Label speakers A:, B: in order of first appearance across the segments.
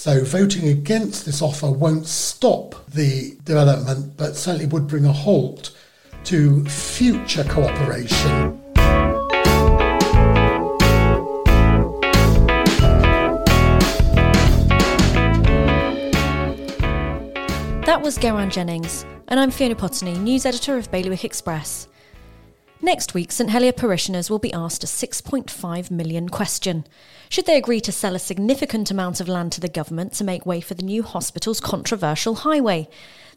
A: So voting against this offer won't stop the development, but certainly would bring a halt to future cooperation.
B: That was Geraint Jennings, and I'm Fiona Potney, news editor of Bailiwick Express. Next week, St Helier parishioners will be asked a 6.5 million question. Should they agree to sell a significant amount of land to the government to make way for the new hospital's controversial highway?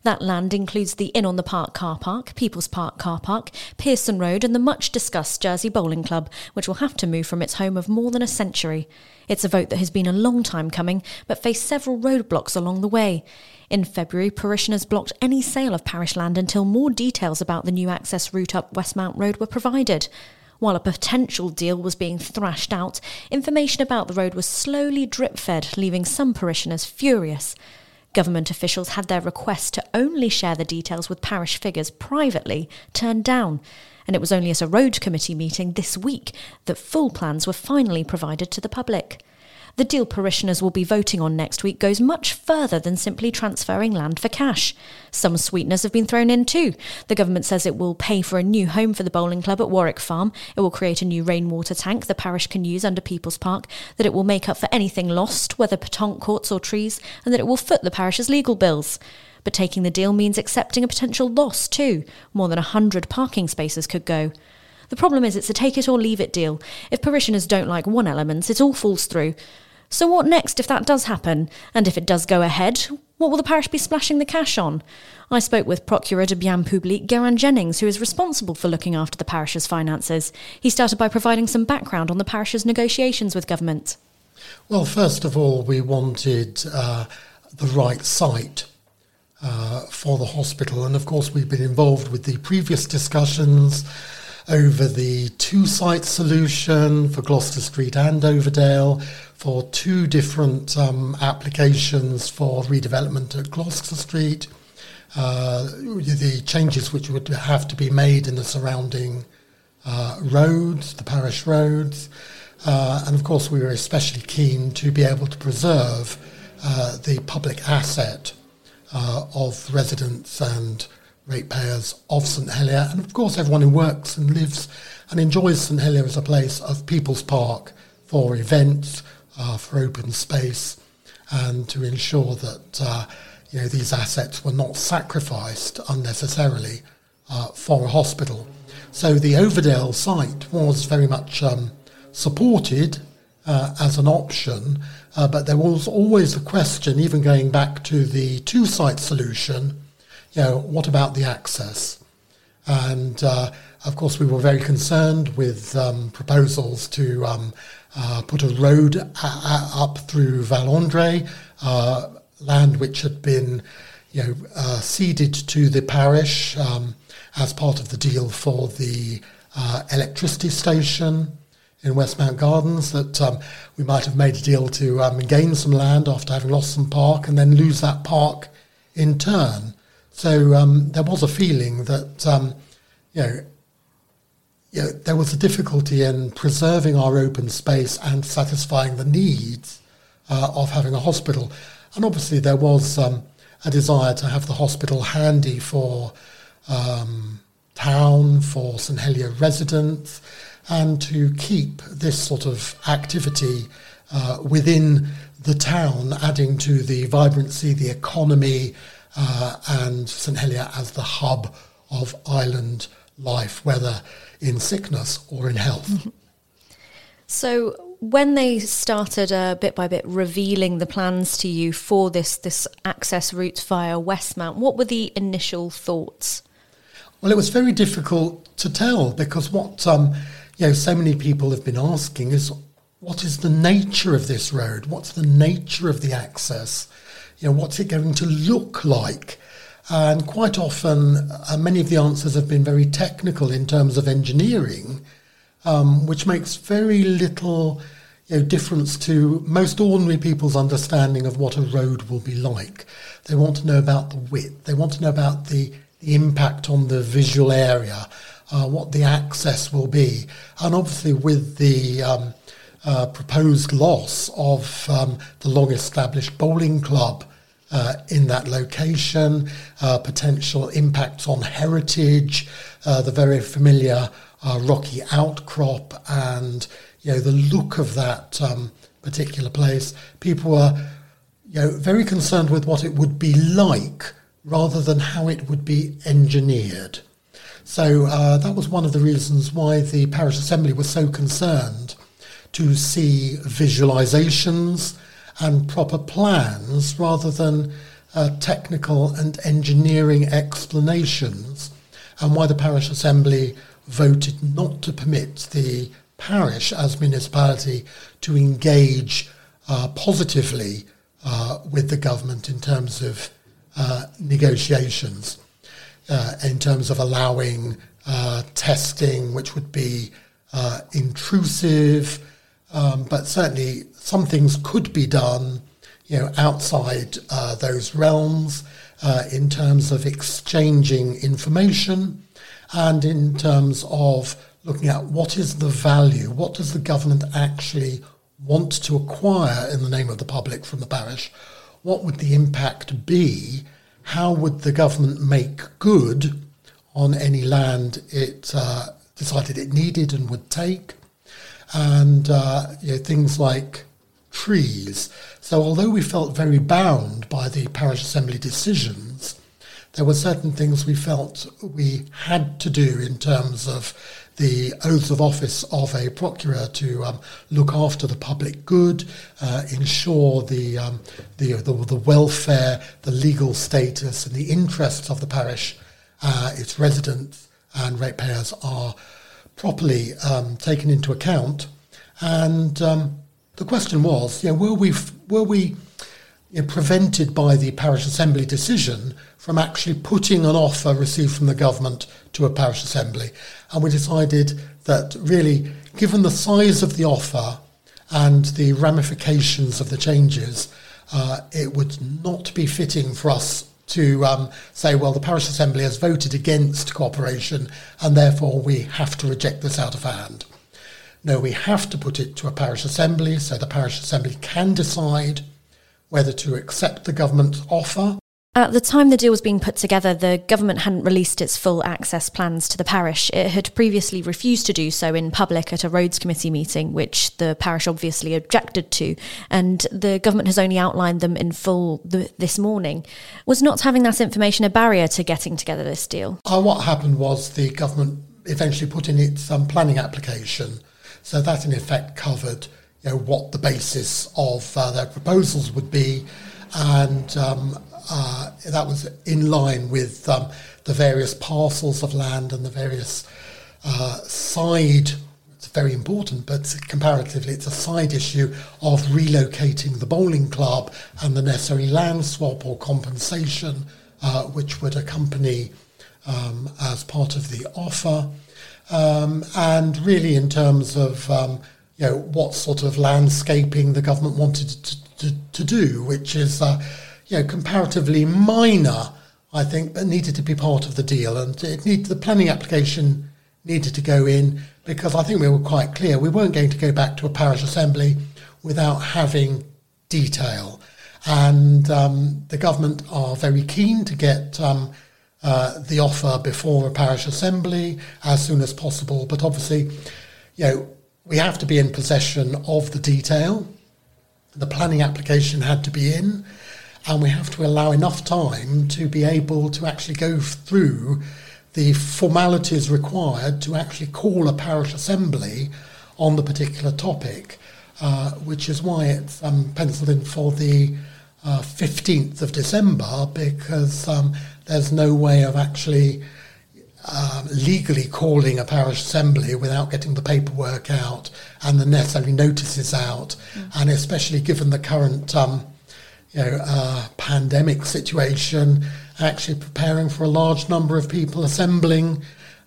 B: That land includes the Inn on the Park car park, People's Park car park, Pearson Road, and the much discussed Jersey Bowling Club, which will have to move from its home of more than a century. It's a vote that has been a long time coming, but faced several roadblocks along the way. In February, parishioners blocked any sale of parish land until more details about the new access route up Westmount Road were provided. While a potential deal was being thrashed out, information about the road was slowly drip fed, leaving some parishioners furious. Government officials had their request to only share the details with parish figures privately turned down, and it was only at a road committee meeting this week that full plans were finally provided to the public. The deal parishioners will be voting on next week goes much further than simply transferring land for cash. Some sweeteners have been thrown in too. The government says it will pay for a new home for the bowling club at Warwick Farm, it will create a new rainwater tank the parish can use under People's Park, that it will make up for anything lost, whether petanque courts or trees, and that it will foot the parish's legal bills. But taking the deal means accepting a potential loss too. More than a hundred parking spaces could go. The problem is it's a take it or leave it deal. If parishioners don't like one element, it all falls through. So, what next if that does happen? And if it does go ahead, what will the parish be splashing the cash on? I spoke with Procureur du Bien Public Geraint Jennings, who is responsible for looking after the parish's finances. He started by providing some background on the parish's negotiations with government.
A: Well, first of all, we wanted uh, the right site uh, for the hospital, and of course, we've been involved with the previous discussions over the two site solution for Gloucester Street and Overdale for two different um, applications for redevelopment at Gloucester Street. Uh, the changes which would have to be made in the surrounding uh, roads, the parish roads, uh, and of course we were especially keen to be able to preserve uh, the public asset uh, of residents and ratepayers of St Helier, and of course everyone who works and lives and enjoys St Helier as a place of People's Park for events, uh, for open space, and to ensure that uh, you know these assets were not sacrificed unnecessarily uh, for a hospital. So the Overdale site was very much um, supported uh, as an option, uh, but there was always a question, even going back to the two-site solution you know, what about the access? And uh, of course, we were very concerned with um, proposals to um, uh, put a road a- a- up through Valandre, uh, land which had been, you know, uh, ceded to the parish um, as part of the deal for the uh, electricity station in Westmount Gardens. That um, we might have made a deal to um, gain some land after having lost some park, and then lose that park in turn. So um, there was a feeling that um, you know, you know, there was a difficulty in preserving our open space and satisfying the needs uh, of having a hospital. And obviously, there was um, a desire to have the hospital handy for um, town, for St Helier residents, and to keep this sort of activity uh, within the town, adding to the vibrancy, the economy, uh, and St Helier as the hub of island life, whether in sickness or in health.
B: So, when they started uh, bit by bit revealing the plans to you for this this access route via Westmount, what were the initial thoughts?
A: Well, it was very difficult to tell because what um, you know so many people have been asking is what is the nature of this road? What's the nature of the access? You know, what's it going to look like? And quite often, uh, many of the answers have been very technical in terms of engineering, um, which makes very little you know, difference to most ordinary people's understanding of what a road will be like. They want to know about the width, they want to know about the, the impact on the visual area, uh, what the access will be. And obviously, with the um, uh, proposed loss of um, the long established bowling club uh, in that location, uh, potential impacts on heritage, uh, the very familiar uh, rocky outcrop, and you know the look of that um, particular place. People were you know very concerned with what it would be like rather than how it would be engineered. So uh, that was one of the reasons why the parish assembly was so concerned to see visualizations and proper plans rather than uh, technical and engineering explanations, and why the parish assembly voted not to permit the parish as municipality to engage uh, positively uh, with the government in terms of uh, negotiations, uh, in terms of allowing uh, testing, which would be intrusive um, but certainly, some things could be done, you know, outside uh, those realms uh, in terms of exchanging information, and in terms of looking at what is the value, what does the government actually want to acquire in the name of the public from the parish, what would the impact be, how would the government make good on any land it uh, decided it needed and would take and uh, you know, things like trees. So, although we felt very bound by the parish assembly decisions, there were certain things we felt we had to do in terms of the oaths of office of a procureur to um, look after the public good, uh, ensure the, um, the, the, the, welfare, the legal status, and the interests of the parish, uh, its residents and ratepayers are properly um, taken into account. And um, the question was, you know, were we were we you know, prevented by the parish assembly decision from actually putting an offer received from the government to a parish assembly? And we decided that really, given the size of the offer and the ramifications of the changes, uh, it would not be fitting for us to um, say, well, the parish assembly has voted against cooperation and therefore we have to reject this out of hand. No, we have to put it to a parish assembly so the parish assembly can decide whether to accept the government's offer.
B: At the time the deal was being put together, the government hadn't released its full access plans to the parish. It had previously refused to do so in public at a roads committee meeting, which the parish obviously objected to, and the government has only outlined them in full th- this morning. Was not having that information a barrier to getting together this deal?
A: Uh, what happened was the government eventually put in its um, planning application so that in effect covered you know, what the basis of uh, their proposals would be, and um, uh, that was in line with um, the various parcels of land and the various uh, side. It's very important, but comparatively, it's a side issue of relocating the bowling club and the necessary land swap or compensation, uh, which would accompany um, as part of the offer. Um, and really, in terms of um, you know what sort of landscaping the government wanted to, to, to do, which is uh, you know comparatively minor, I think, but needed to be part of the deal. And it need the planning application needed to go in because I think we were quite clear we weren't going to go back to a parish assembly without having detail. And um, the government are very keen to get um, uh, the offer before a parish assembly as soon as possible. But obviously, you know, we have to be in possession of the detail. The planning application had to be in, and we have to allow enough time to be able to actually go through the formalities required to actually call a parish assembly on the particular topic, uh, which is why it's um, penciled in for the uh, 15th of December because um, there's no way of actually um, legally calling a parish assembly without getting the paperwork out and the necessary notices out, mm. and especially given the current um, you know, uh, pandemic situation, actually preparing for a large number of people assembling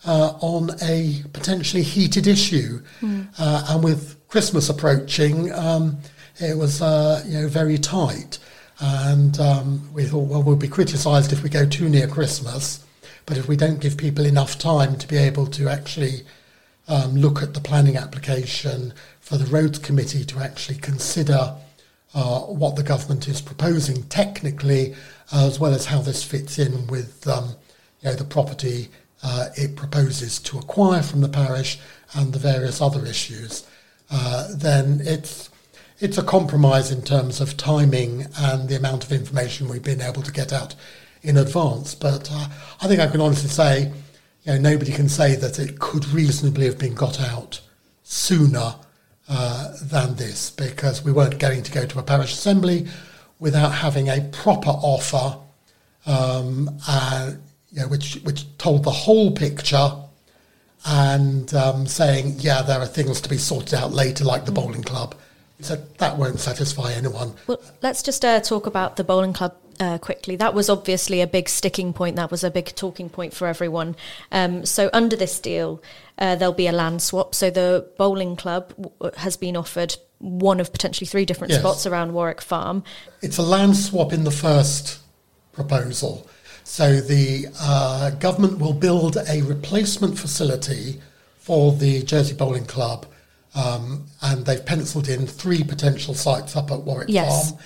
A: uh, on a potentially heated issue. Mm. Uh, and with Christmas approaching, um, it was uh, you know very tight. And um, we thought, well, we'll be criticised if we go too near Christmas, but if we don't give people enough time to be able to actually um, look at the planning application, for the roads committee to actually consider uh, what the government is proposing technically, as well as how this fits in with um, you know, the property uh, it proposes to acquire from the parish and the various other issues, uh, then it's it's a compromise in terms of timing and the amount of information we've been able to get out in advance. But uh, I think I can honestly say, you know, nobody can say that it could reasonably have been got out sooner uh, than this because we weren't going to go to a parish assembly without having a proper offer, um, uh, you know, which which told the whole picture and um, saying, yeah, there are things to be sorted out later, like the mm. bowling club. So that won't satisfy anyone.
B: Well, let's just uh, talk about the bowling club uh, quickly. That was obviously a big sticking point. That was a big talking point for everyone. Um, so under this deal, uh, there'll be a land swap. So the bowling club w- has been offered one of potentially three different yes. spots around Warwick Farm.
A: It's a land swap in the first proposal. So the uh, government will build a replacement facility for the Jersey Bowling Club, um, and they've penciled in three potential sites up at Warwick yes. Farm.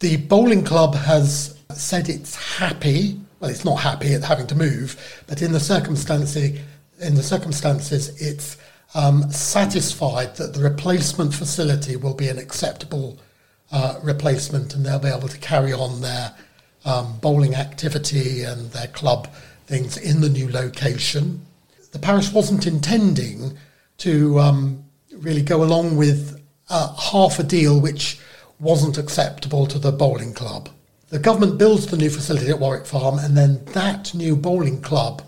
A: The bowling club has said it's happy. Well, it's not happy at having to move, but in the circumstances, in the circumstances, it's um, satisfied that the replacement facility will be an acceptable uh, replacement, and they'll be able to carry on their um, bowling activity and their club things in the new location. The parish wasn't intending to um, really go along with uh, half a deal which wasn't acceptable to the bowling club. The government builds the new facility at Warwick Farm, and then that new bowling club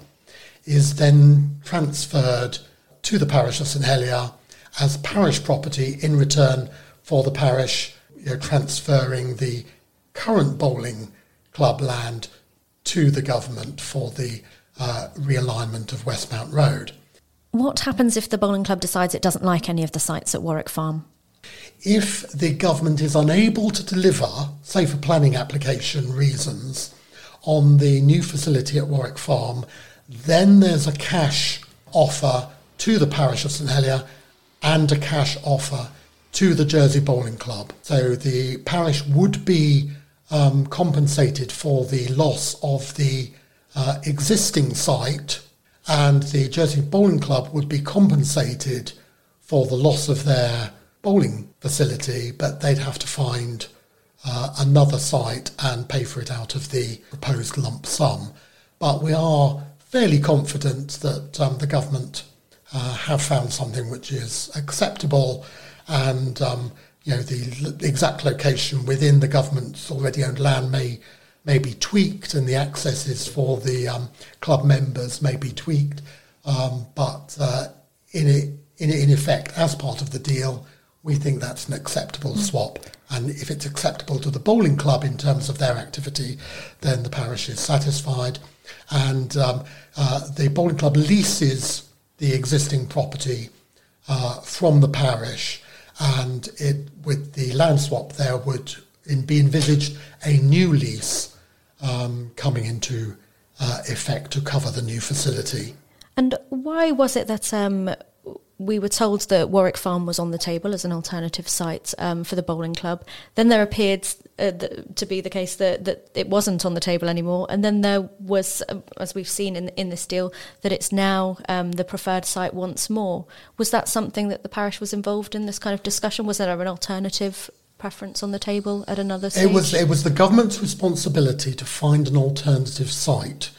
A: is then transferred to the parish of St Helier as parish property in return for the parish you know, transferring the current bowling club land to the government for the uh, realignment of Westmount Road.
B: What happens if the bowling club decides it doesn't like any of the sites at Warwick Farm?
A: If the government is unable to deliver, say for planning application reasons, on the new facility at Warwick Farm, then there's a cash offer to the parish of St Helier and a cash offer to the Jersey Bowling Club. So the parish would be um, compensated for the loss of the uh, existing site, and the Jersey Bowling Club would be compensated for the loss of their bowling facility, but they'd have to find uh, another site and pay for it out of the proposed lump sum. But we are fairly confident that um, the government uh, have found something which is acceptable and um, you know, the, exact location within the government's already owned land may may be tweaked, and the accesses for the um, club members may be tweaked. Um, but uh, in, it, in in effect, as part of the deal, we think that's an acceptable swap. And if it's acceptable to the bowling club in terms of their activity, then the parish is satisfied. And um, uh, the bowling club leases the existing property uh, from the parish and it, with the land swap, there would in, be envisaged a new lease um, coming into uh, effect to cover the new facility.
B: And why was it that um, we were told that Warwick Farm was on the table as an alternative site um, for the bowling club. Then there appeared uh, th- to be the case that, that it wasn't on the table anymore. And then there was, uh, as we've seen in, in this deal, that it's now um, the preferred site once more. Was that something that the parish was involved in this kind of discussion? Was there an alternative preference on the table at another stage?
A: It was, it was the government's responsibility to find an alternative site,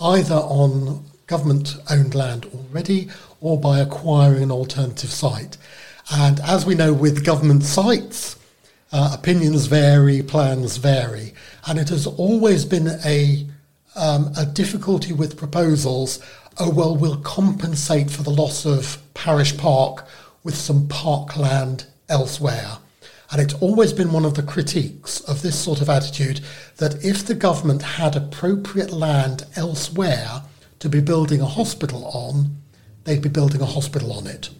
A: either on government owned land already or by acquiring an alternative site. And as we know with government sites, uh, opinions vary, plans vary, and it has always been a, um, a difficulty with proposals. Oh, well, we'll compensate for the loss of Parish Park with some parkland elsewhere. And it's always been one of the critiques of this sort of attitude that if the government had appropriate land elsewhere to be building a hospital on, they'd be building a hospital on it.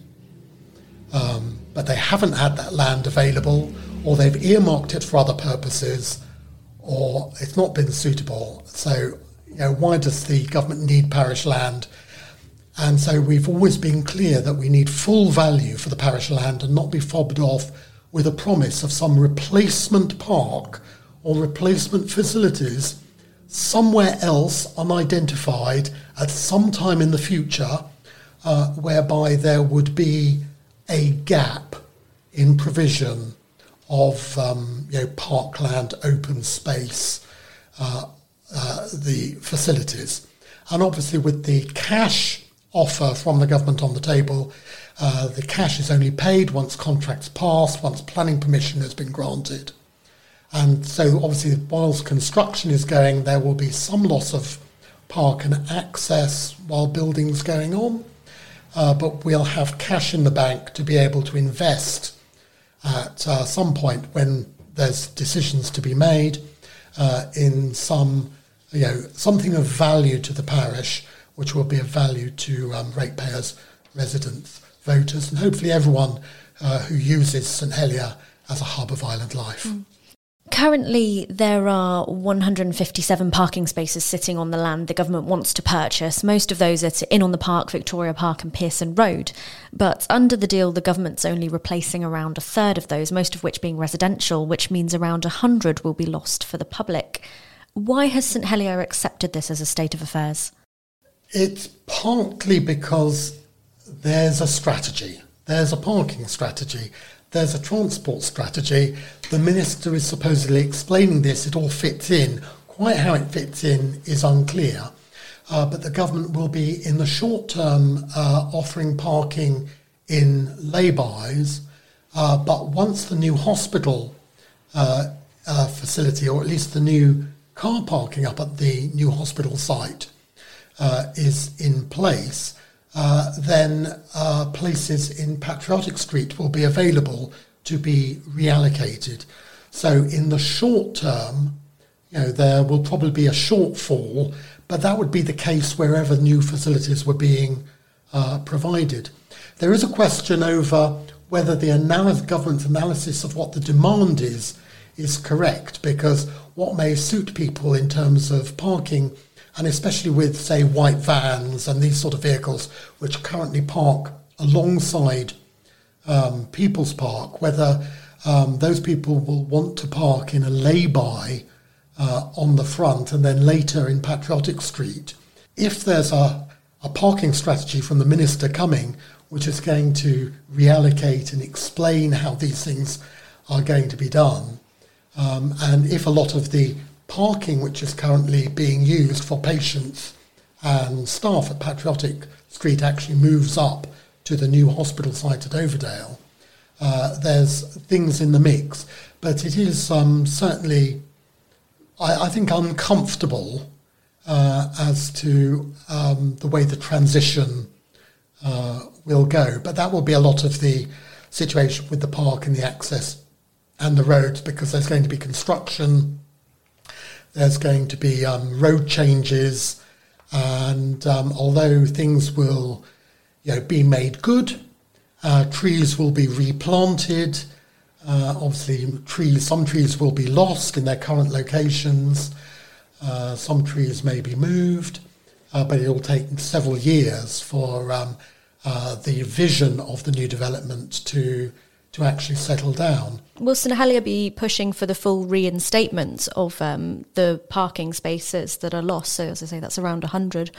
A: Um, but they haven't had that land available, or they've earmarked it for other purposes, or it's not been suitable. So, you know, why does the government need parish land? And so we've always been clear that we need full value for the parish land and not be fobbed off with a promise of some replacement park or replacement facilities somewhere else unidentified at some time in the future uh, whereby there would be a gap in provision of um, you know, parkland, open space, uh, uh, the facilities. And obviously, with the cash offer from the government on the table, uh, the cash is only paid once contracts pass, once planning permission has been granted. And so, obviously, whilst construction is going, there will be some loss of park and access while building's going on. Uh, but we'll have cash in the bank to be able to invest at uh, some point when there's decisions to be made uh, in some, you know, something of value to the parish, which will be of value to um, ratepayers, residents, voters, and hopefully everyone uh, who uses St Helier as a hub of island life. Mm.
B: Currently, there are 157 parking spaces sitting on the land the government wants to purchase. Most of those are Inn on the Park, Victoria Park, and Pearson Road. But under the deal, the government's only replacing around a third of those, most of which being residential, which means around 100 will be lost for the public. Why has St Helier accepted this as a state of affairs?
A: It's partly because there's a strategy. There's a parking strategy there's a transport strategy. The minister is supposedly explaining this. It all fits in. Quite how it fits in is unclear. Uh, but the government will be, in the short term, uh, offering parking in lay-bys. Uh, but once the new hospital uh, uh, facility, or at least the new car parking up at the new hospital site, uh, is in place, uh, then uh, places in Patriotic Street will be available to be reallocated. So in the short term, you know, there will probably be a shortfall, but that would be the case wherever new facilities were being uh, provided. There is a question over whether the analysis, government's analysis of what the demand is is correct, because what may suit people in terms of parking and especially with, say, white vans and these sort of vehicles, which currently park alongside um, People's Park, whether um, those people will want to park in a lay-by uh, on the front and then later in Patriotic Street. If there's a, a parking strategy from the minister coming, which is going to reallocate and explain how these things are going to be done, um, and if a lot of the parking which is currently being used for patients and staff at Patriotic Street actually moves up to the new hospital site at Overdale. Uh, there's things in the mix, but it is um, certainly, I, I, think, uncomfortable uh, as to um, the way the transition uh, will go. But that will be a lot of the situation with the park and the access and the roads because there's going to be construction there's going to be um, road changes, and um, although things will, you know, be made good, uh, trees will be replanted. Uh, obviously, trees. Some trees will be lost in their current locations. Uh, some trees may be moved, uh, but it will take several years for um, uh, the vision of the new development to to actually settle down.
B: Will Helier be pushing for the full reinstatement of um, the parking spaces that are lost? So, as I say, that's around 100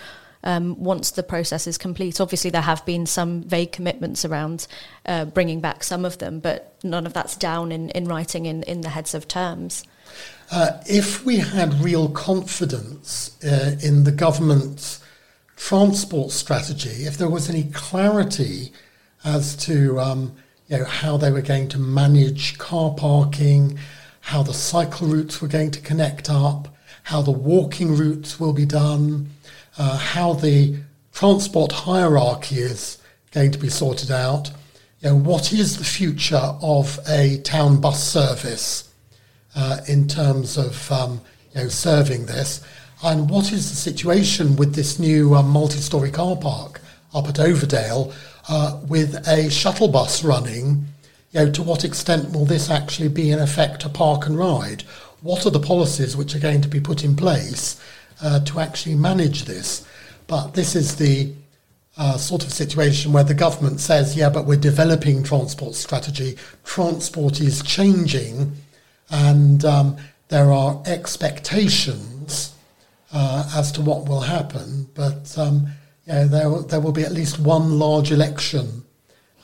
B: um, once the process is complete. Obviously, there have been some vague commitments around uh, bringing back some of them, but none of that's down in, in writing in, in the heads of terms.
A: Uh, if we had real confidence uh, in the government's transport strategy, if there was any clarity as to um, you know, how they were going to manage car parking, how the cycle routes were going to connect up, how the walking routes will be done, uh, how the transport hierarchy is going to be sorted out. You know, what is the future of a town bus service uh, in terms of um, you know, serving this? And what is the situation with this new uh, multi-storey car park up at Overdale, uh, with a shuttle bus running, you know, to what extent will this actually be in effect a park and ride? What are the policies which are going to be put in place uh, to actually manage this? But this is the uh, sort of situation where the government says, yeah, but we're developing transport strategy, transport is changing, and um, there are expectations uh, as to what will happen, but um, there, there will be at least one large election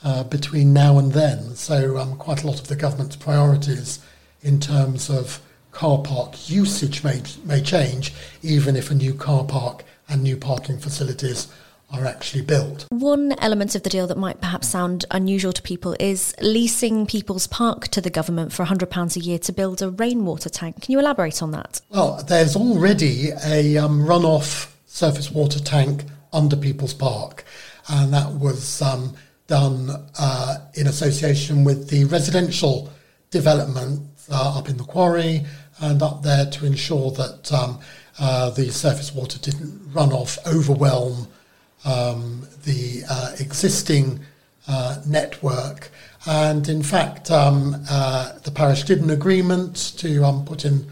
A: uh, between now and then. So um, quite a lot of the government's priorities in terms of car park usage may, may change, even if a new car park and new parking facilities are actually built.
B: One element of the deal that might perhaps sound unusual to people is leasing People's Park to the government for £100 a year to build a rainwater tank. Can you elaborate on that?
A: Well, there's already a um, runoff surface water tank under People's Park, and that was um, done uh, in association with the residential development uh, up in the quarry and up there to ensure that um, uh, the surface water didn't run off, overwhelm um, the uh, existing uh, network. And in fact, um, uh, the parish did an agreement to um, put in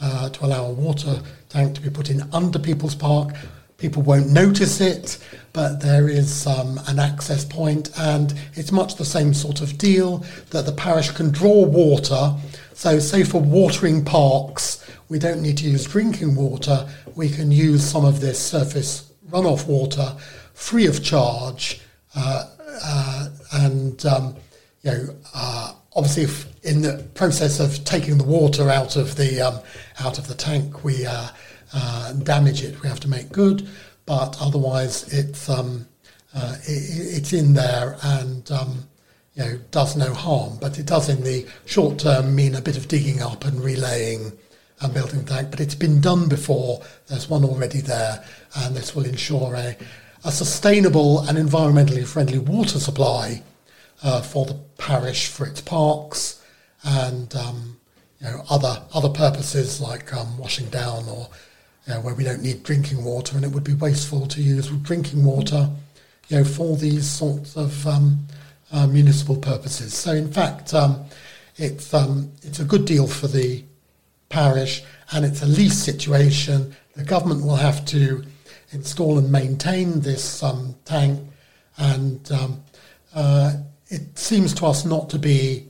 A: to allow a water tank to be put in under People's Park. People won't notice it, but there is um, an access point, and it's much the same sort of deal that the parish can draw water. So, say for watering parks, we don't need to use drinking water. We can use some of this surface runoff water free of charge, uh, uh, and um, you know, uh, obviously, in the process of taking the water out of the um, out of the tank, we uh, uh, damage it. We have to make good, but otherwise, it's um, uh, it, it's in there and. Um, you know, does no harm, but it does in the short term mean a bit of digging up and relaying and building tank. But it's been done before. There's one already there, and this will ensure a, a sustainable and environmentally friendly water supply uh, for the parish for its parks and um, you know other other purposes like um, washing down or you know, where we don't need drinking water and it would be wasteful to use drinking water you know for these sorts of um, uh, municipal purposes. So in fact, um, it's um, it's a good deal for the parish and it's a lease situation. The government will have to install and maintain this um, tank, and um, uh, it seems to us not to be,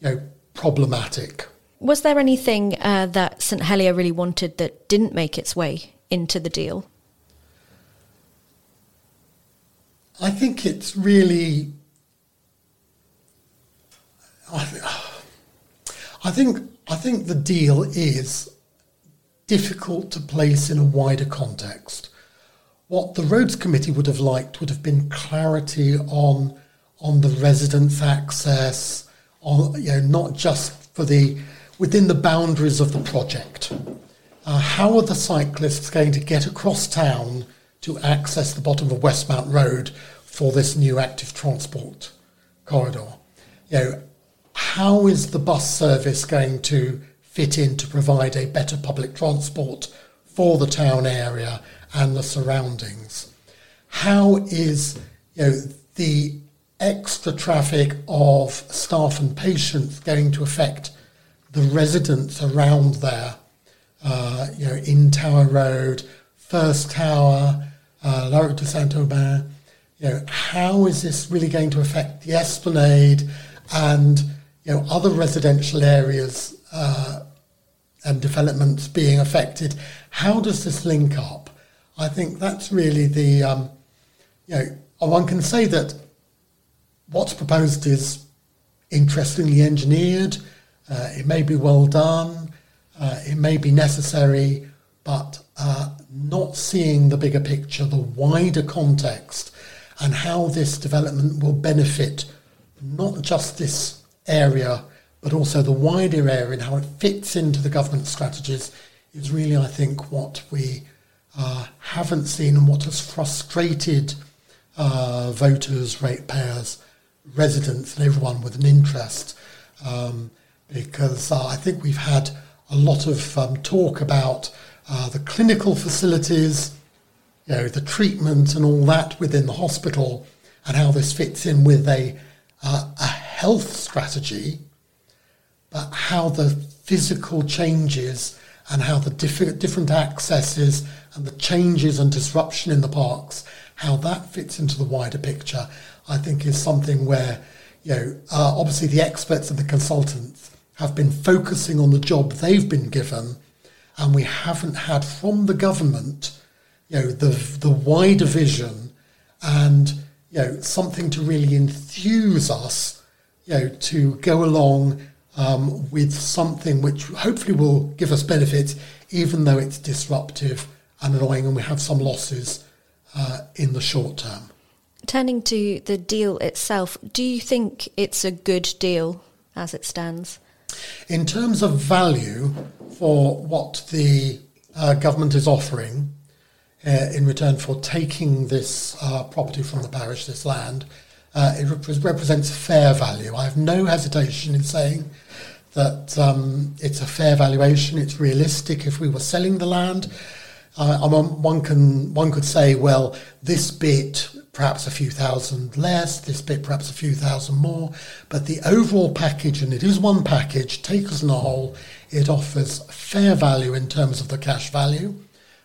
A: you know, problematic.
B: Was there anything uh, that St Helier really wanted that didn't make its way into the deal?
A: I think it's really. I, I think I think the deal is difficult to place in a wider context. What the Roads Committee would have liked would have been clarity on on the residents' access, on you know not just for the within the boundaries of the project. Uh, how are the cyclists going to get across town to access the bottom of Westmount Road for this new active transport corridor? You know, how is the bus service going to fit in to provide a better public transport for the town area and the surroundings. How is you know the extra traffic of staff and patients going to affect the residents around there? Uh, you know, in Tower Road, First Tower, uh, La Route de Saint-Aubin. You know, how is this really going to affect the Esplanade and you know other residential areas uh, and developments being affected? How does this link up? I think that's really the, um, you know, one can say that what's proposed is interestingly engineered, uh, it may be well done, uh, it may be necessary, but uh, not seeing the bigger picture, the wider context, and how this development will benefit not just this area, but also the wider area and how it fits into the government strategies is really, I think, what we uh, haven't seen and what has frustrated uh, voters, ratepayers, residents, and everyone with an interest. Um, because uh, I think we've had a lot of um, talk about uh, the clinical facilities, you know, the treatment and all that within the hospital, and how this fits in with a uh, a health strategy, but how the physical changes and how the diff- different accesses and the changes and disruption in the parks, how that fits into the wider picture, I think is something where, you know, uh, obviously the experts and the consultants have been focusing on the job they've been given, and we haven't had from the government, you know, the the wider vision and you know something to really enthuse us, you know, to go along um, with something which hopefully will give us benefits, even though it's disruptive and annoying, and we have some losses uh, in the short term.
B: Turning to the deal itself, do you think it's a good deal as it stands?
A: In terms of value for what the uh, government is offering uh, in return for taking this uh, property from the parish, this land, uh, it rep- represents fair value. I have no hesitation in saying that um, it's a fair valuation. It's realistic. If we were selling the land, uh, one can one could say, well, this bit perhaps a few thousand less, this bit perhaps a few thousand more, but the overall package, and it is one package, take as a whole, it offers fair value in terms of the cash value.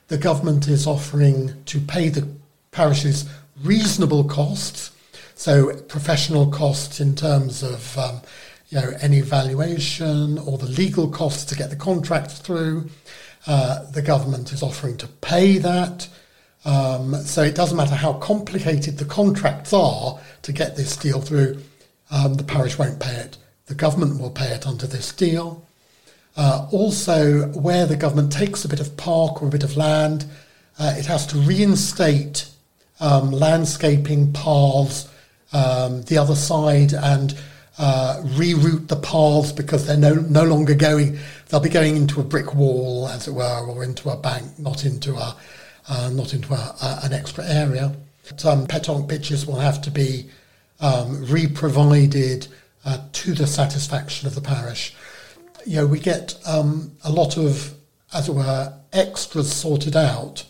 A: The government is offering to pay the parishes reasonable costs, so professional costs in terms of um, you know any valuation or the legal costs to get the contract through. Uh, the government is offering to pay that. Um, so it doesn't matter how complicated the contracts are to get this deal through, um, the parish won't pay it. The government will pay it under this deal. Uh, also, where the government takes a bit of park or a bit of land, uh, it has to reinstate um, landscaping paths um, the other side and uh, reroute the paths because they're no, no longer going, they'll be going into a brick wall, as it were, or into a bank, not into a uh, not into a, a, an extra area. Some petanque pitches will have to be um, re-provided uh, to the satisfaction of the parish. You know, we get um, a lot of, as it were, extras sorted out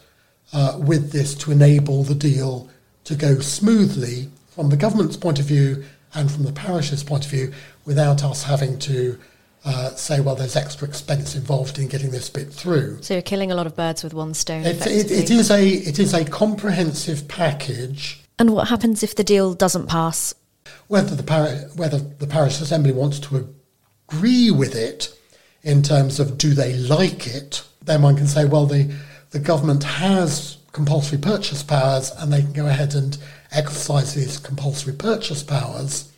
A: uh, with this to enable the deal to go smoothly from the government's point of view and from the parish's point of view without us having to uh, say, well, there's extra expense involved in getting this bit through.
B: So you're killing a lot of birds with one stone.
A: It, it, it is a it is a comprehensive package.
B: And what happens if the deal doesn't pass?
A: Whether the parish whether the parish assembly wants to agree with it in terms of do they like it, then one can say, well, the the government has compulsory purchase powers, and they can go ahead and exercise these compulsory purchase powers.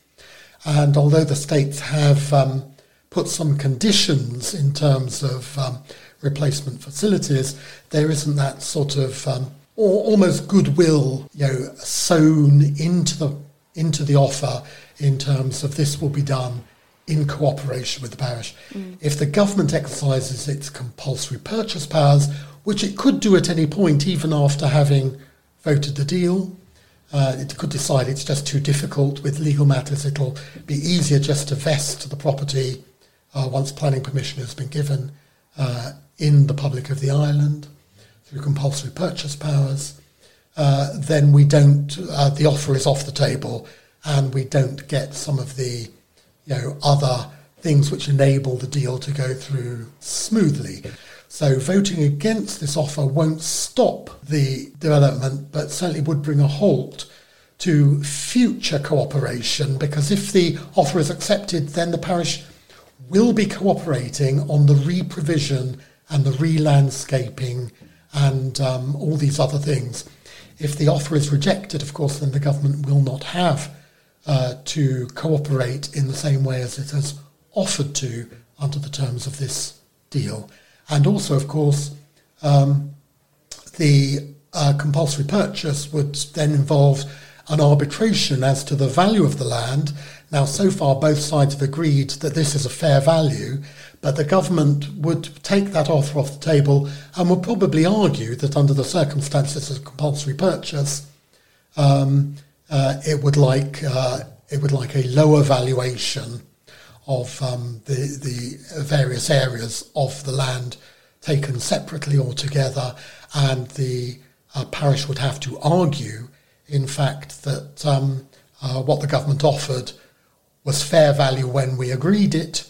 A: And although the states have um, put some conditions in terms of um, replacement facilities, there isn't that sort of um, or almost goodwill, you know, sewn into the into the offer in terms of this will be done in cooperation with the parish. Mm. If the government exercises its compulsory purchase powers, which it could do at any point, even after having voted the deal, uh, it could decide it's just too difficult with legal matters. It'll be easier just to vest the property uh, once planning permission has been given uh, in the public of the island through compulsory purchase powers, uh, then we don't, uh, the offer is off the table and we don't get some of the you know, other things which enable the deal to go through smoothly. So voting against this offer won't stop the development, but certainly would bring a halt to future cooperation because if the offer is accepted, then the parish will be cooperating on the re-provision and the re-landscaping and um, all these other things. If the offer is rejected, of course, then the government will not have uh, to cooperate in the same way as it has offered to under the terms of this deal. And also, of course, um, the uh, compulsory purchase would then involve an arbitration as to the value of the land now, so far, both sides have agreed that this is a fair value, but the government would take that offer off the table and would probably argue that under the circumstances of compulsory purchase, um, uh, it would like uh, it would like a lower valuation of um, the the various areas of the land taken separately or together, and the uh, parish would have to argue, in fact, that um, uh, what the government offered was fair value when we agreed it,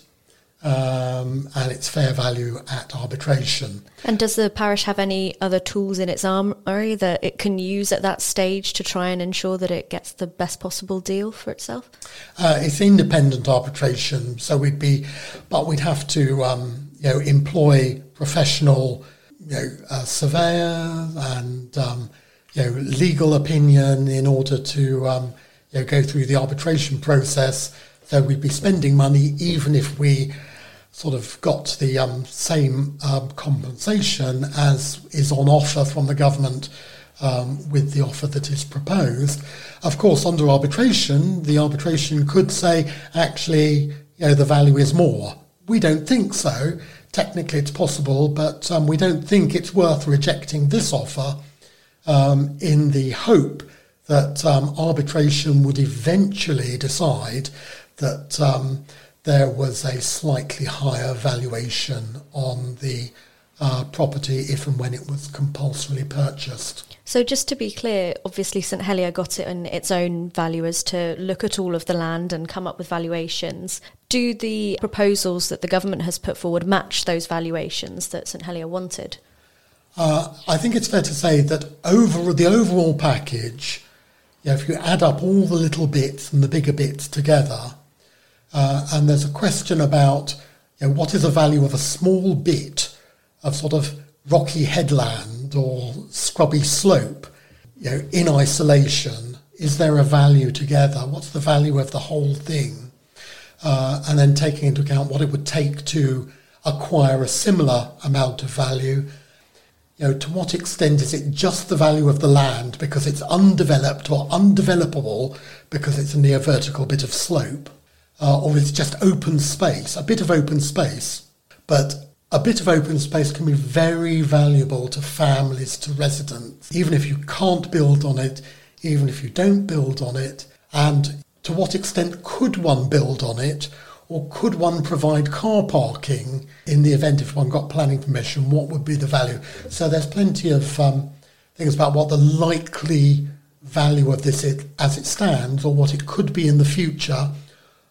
A: um, and its fair value at arbitration.
B: And does the parish have any other tools in its armoury that it can use at that stage to try and ensure that it gets the best possible deal for itself?
A: Uh, it's independent arbitration, so we'd be, but we'd have to, um, you know, employ professional, you know, uh, surveyors and um, you know legal opinion in order to um, you know go through the arbitration process. So we'd be spending money even if we sort of got the um, same um, compensation as is on offer from the government um, with the offer that is proposed. Of course, under arbitration, the arbitration could say, actually, you know, the value is more. We don't think so. Technically, it's possible, but um, we don't think it's worth rejecting this offer um, in the hope that um, arbitration would eventually decide that there was a slightly higher valuation on the uh, property if and when it was compulsorily purchased.
B: So, just to be clear, obviously St Helier got it in its own valuers to look at all of the land and come up with valuations. Do the proposals that the government has put forward match those valuations that St Helier wanted?
A: Uh, I think it's fair to say that over the overall package, yeah, if you add up all the little bits and the bigger bits together, uh, and there's a question about you know, what is the value of a small bit of sort of rocky headland or scrubby slope, you know, in isolation. Is there a value together? What's the value of the whole thing? Uh, and then taking into account what it would take to acquire a similar amount of value. You know, to what extent is it just the value of the land because it's undeveloped or undevelopable because it's a near vertical bit of slope? Uh, or it's just open space, a bit of open space. But a bit of open space can be very valuable to families, to residents, even if you can't build on it, even if you don't build on it. And to what extent could one build on it? Or could one provide car parking in the event if one got planning permission? What would be the value? So there's plenty of um, things about what the likely value of this is as it stands, or what it could be in the future,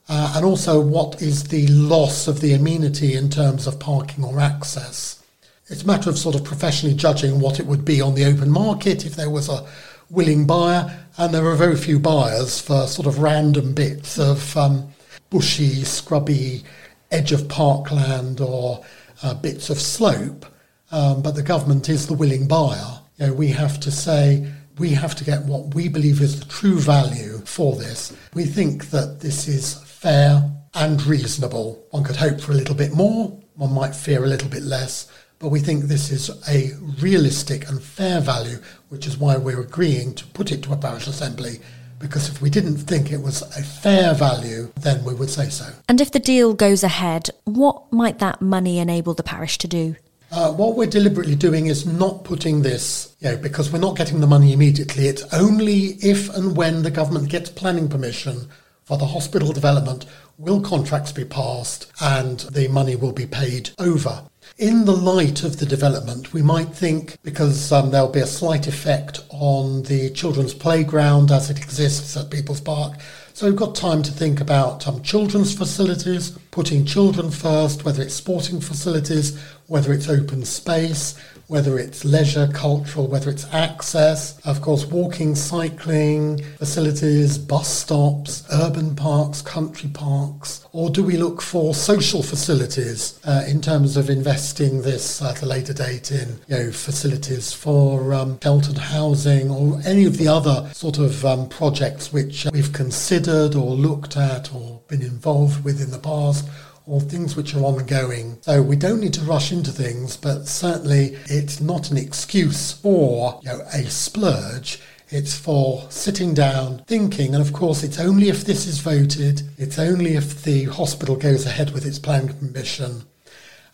A: uh, and also what is the loss of the amenity in terms of parking or access. It's a matter of sort of professionally judging what it would be on the open market if there was a willing buyer, and there are very few buyers for sort of random bits of um, bushy, scrubby edge of parkland or uh, bits of slope. Um, but the government is the willing buyer. You know, we have to say we have to get what we believe is the true value for this. We think that this is fair and reasonable. One could hope for a little bit more, one might fear a little bit less, but we think this is a realistic and fair value, which is why we're agreeing to put it to a parish assembly. Because if we didn't think it was a fair value, then we would say so.
B: And if the deal goes ahead, what might that money enable the parish to do?
A: Uh, what we're deliberately doing is not putting this, you know, because we're not getting the money immediately. It's only if and when the government gets planning permission for the hospital development will contracts be passed and the money will be paid over. In the light of the development, we might think because um, there'll be a slight effect on the children's playground as it exists at People's Park. So we've got time to think about um, children's facilities, putting children first, whether it's sporting facilities, whether it's open space, whether it's leisure, cultural, whether it's access, of course, walking, cycling, facilities, bus stops, urban parks, country parks, or do we look for social facilities uh, in terms of investing this at a later date in you know, facilities for um, sheltered housing or any of the other sort of um, projects which we've considered or looked at or been involved with in the past or things which are ongoing. So we don't need to rush into things, but certainly it's not an excuse for you know, a splurge. It's for sitting down, thinking, and of course, it's only if this is voted, it's only if the hospital goes ahead with its planning permission,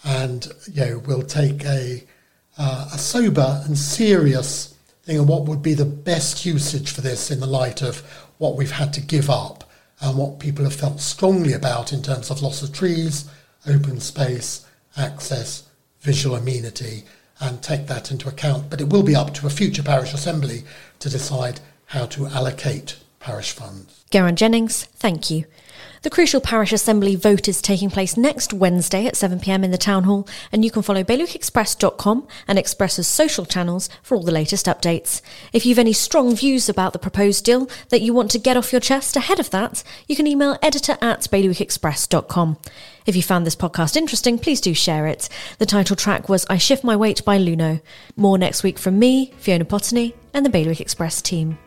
A: and you know, we'll take a, uh, a sober and serious thing of what would be the best usage for this in the light of what we've had to give up and what people have felt strongly about in terms of loss of trees, open space, access, visual amenity, and take that into account. But it will be up to a future parish assembly to decide how to allocate parish funds.
B: Geraint Jennings, thank you. The Crucial Parish Assembly vote is taking place next Wednesday at 7pm in the Town Hall, and you can follow bailiwickexpress.com and Express's social channels for all the latest updates. If you've any strong views about the proposed deal that you want to get off your chest ahead of that, you can email editor at bailiwickexpress.com. If you found this podcast interesting, please do share it. The title track was I Shift My Weight by Luno. More next week from me, Fiona Potigny, and the Bailiwick Express team.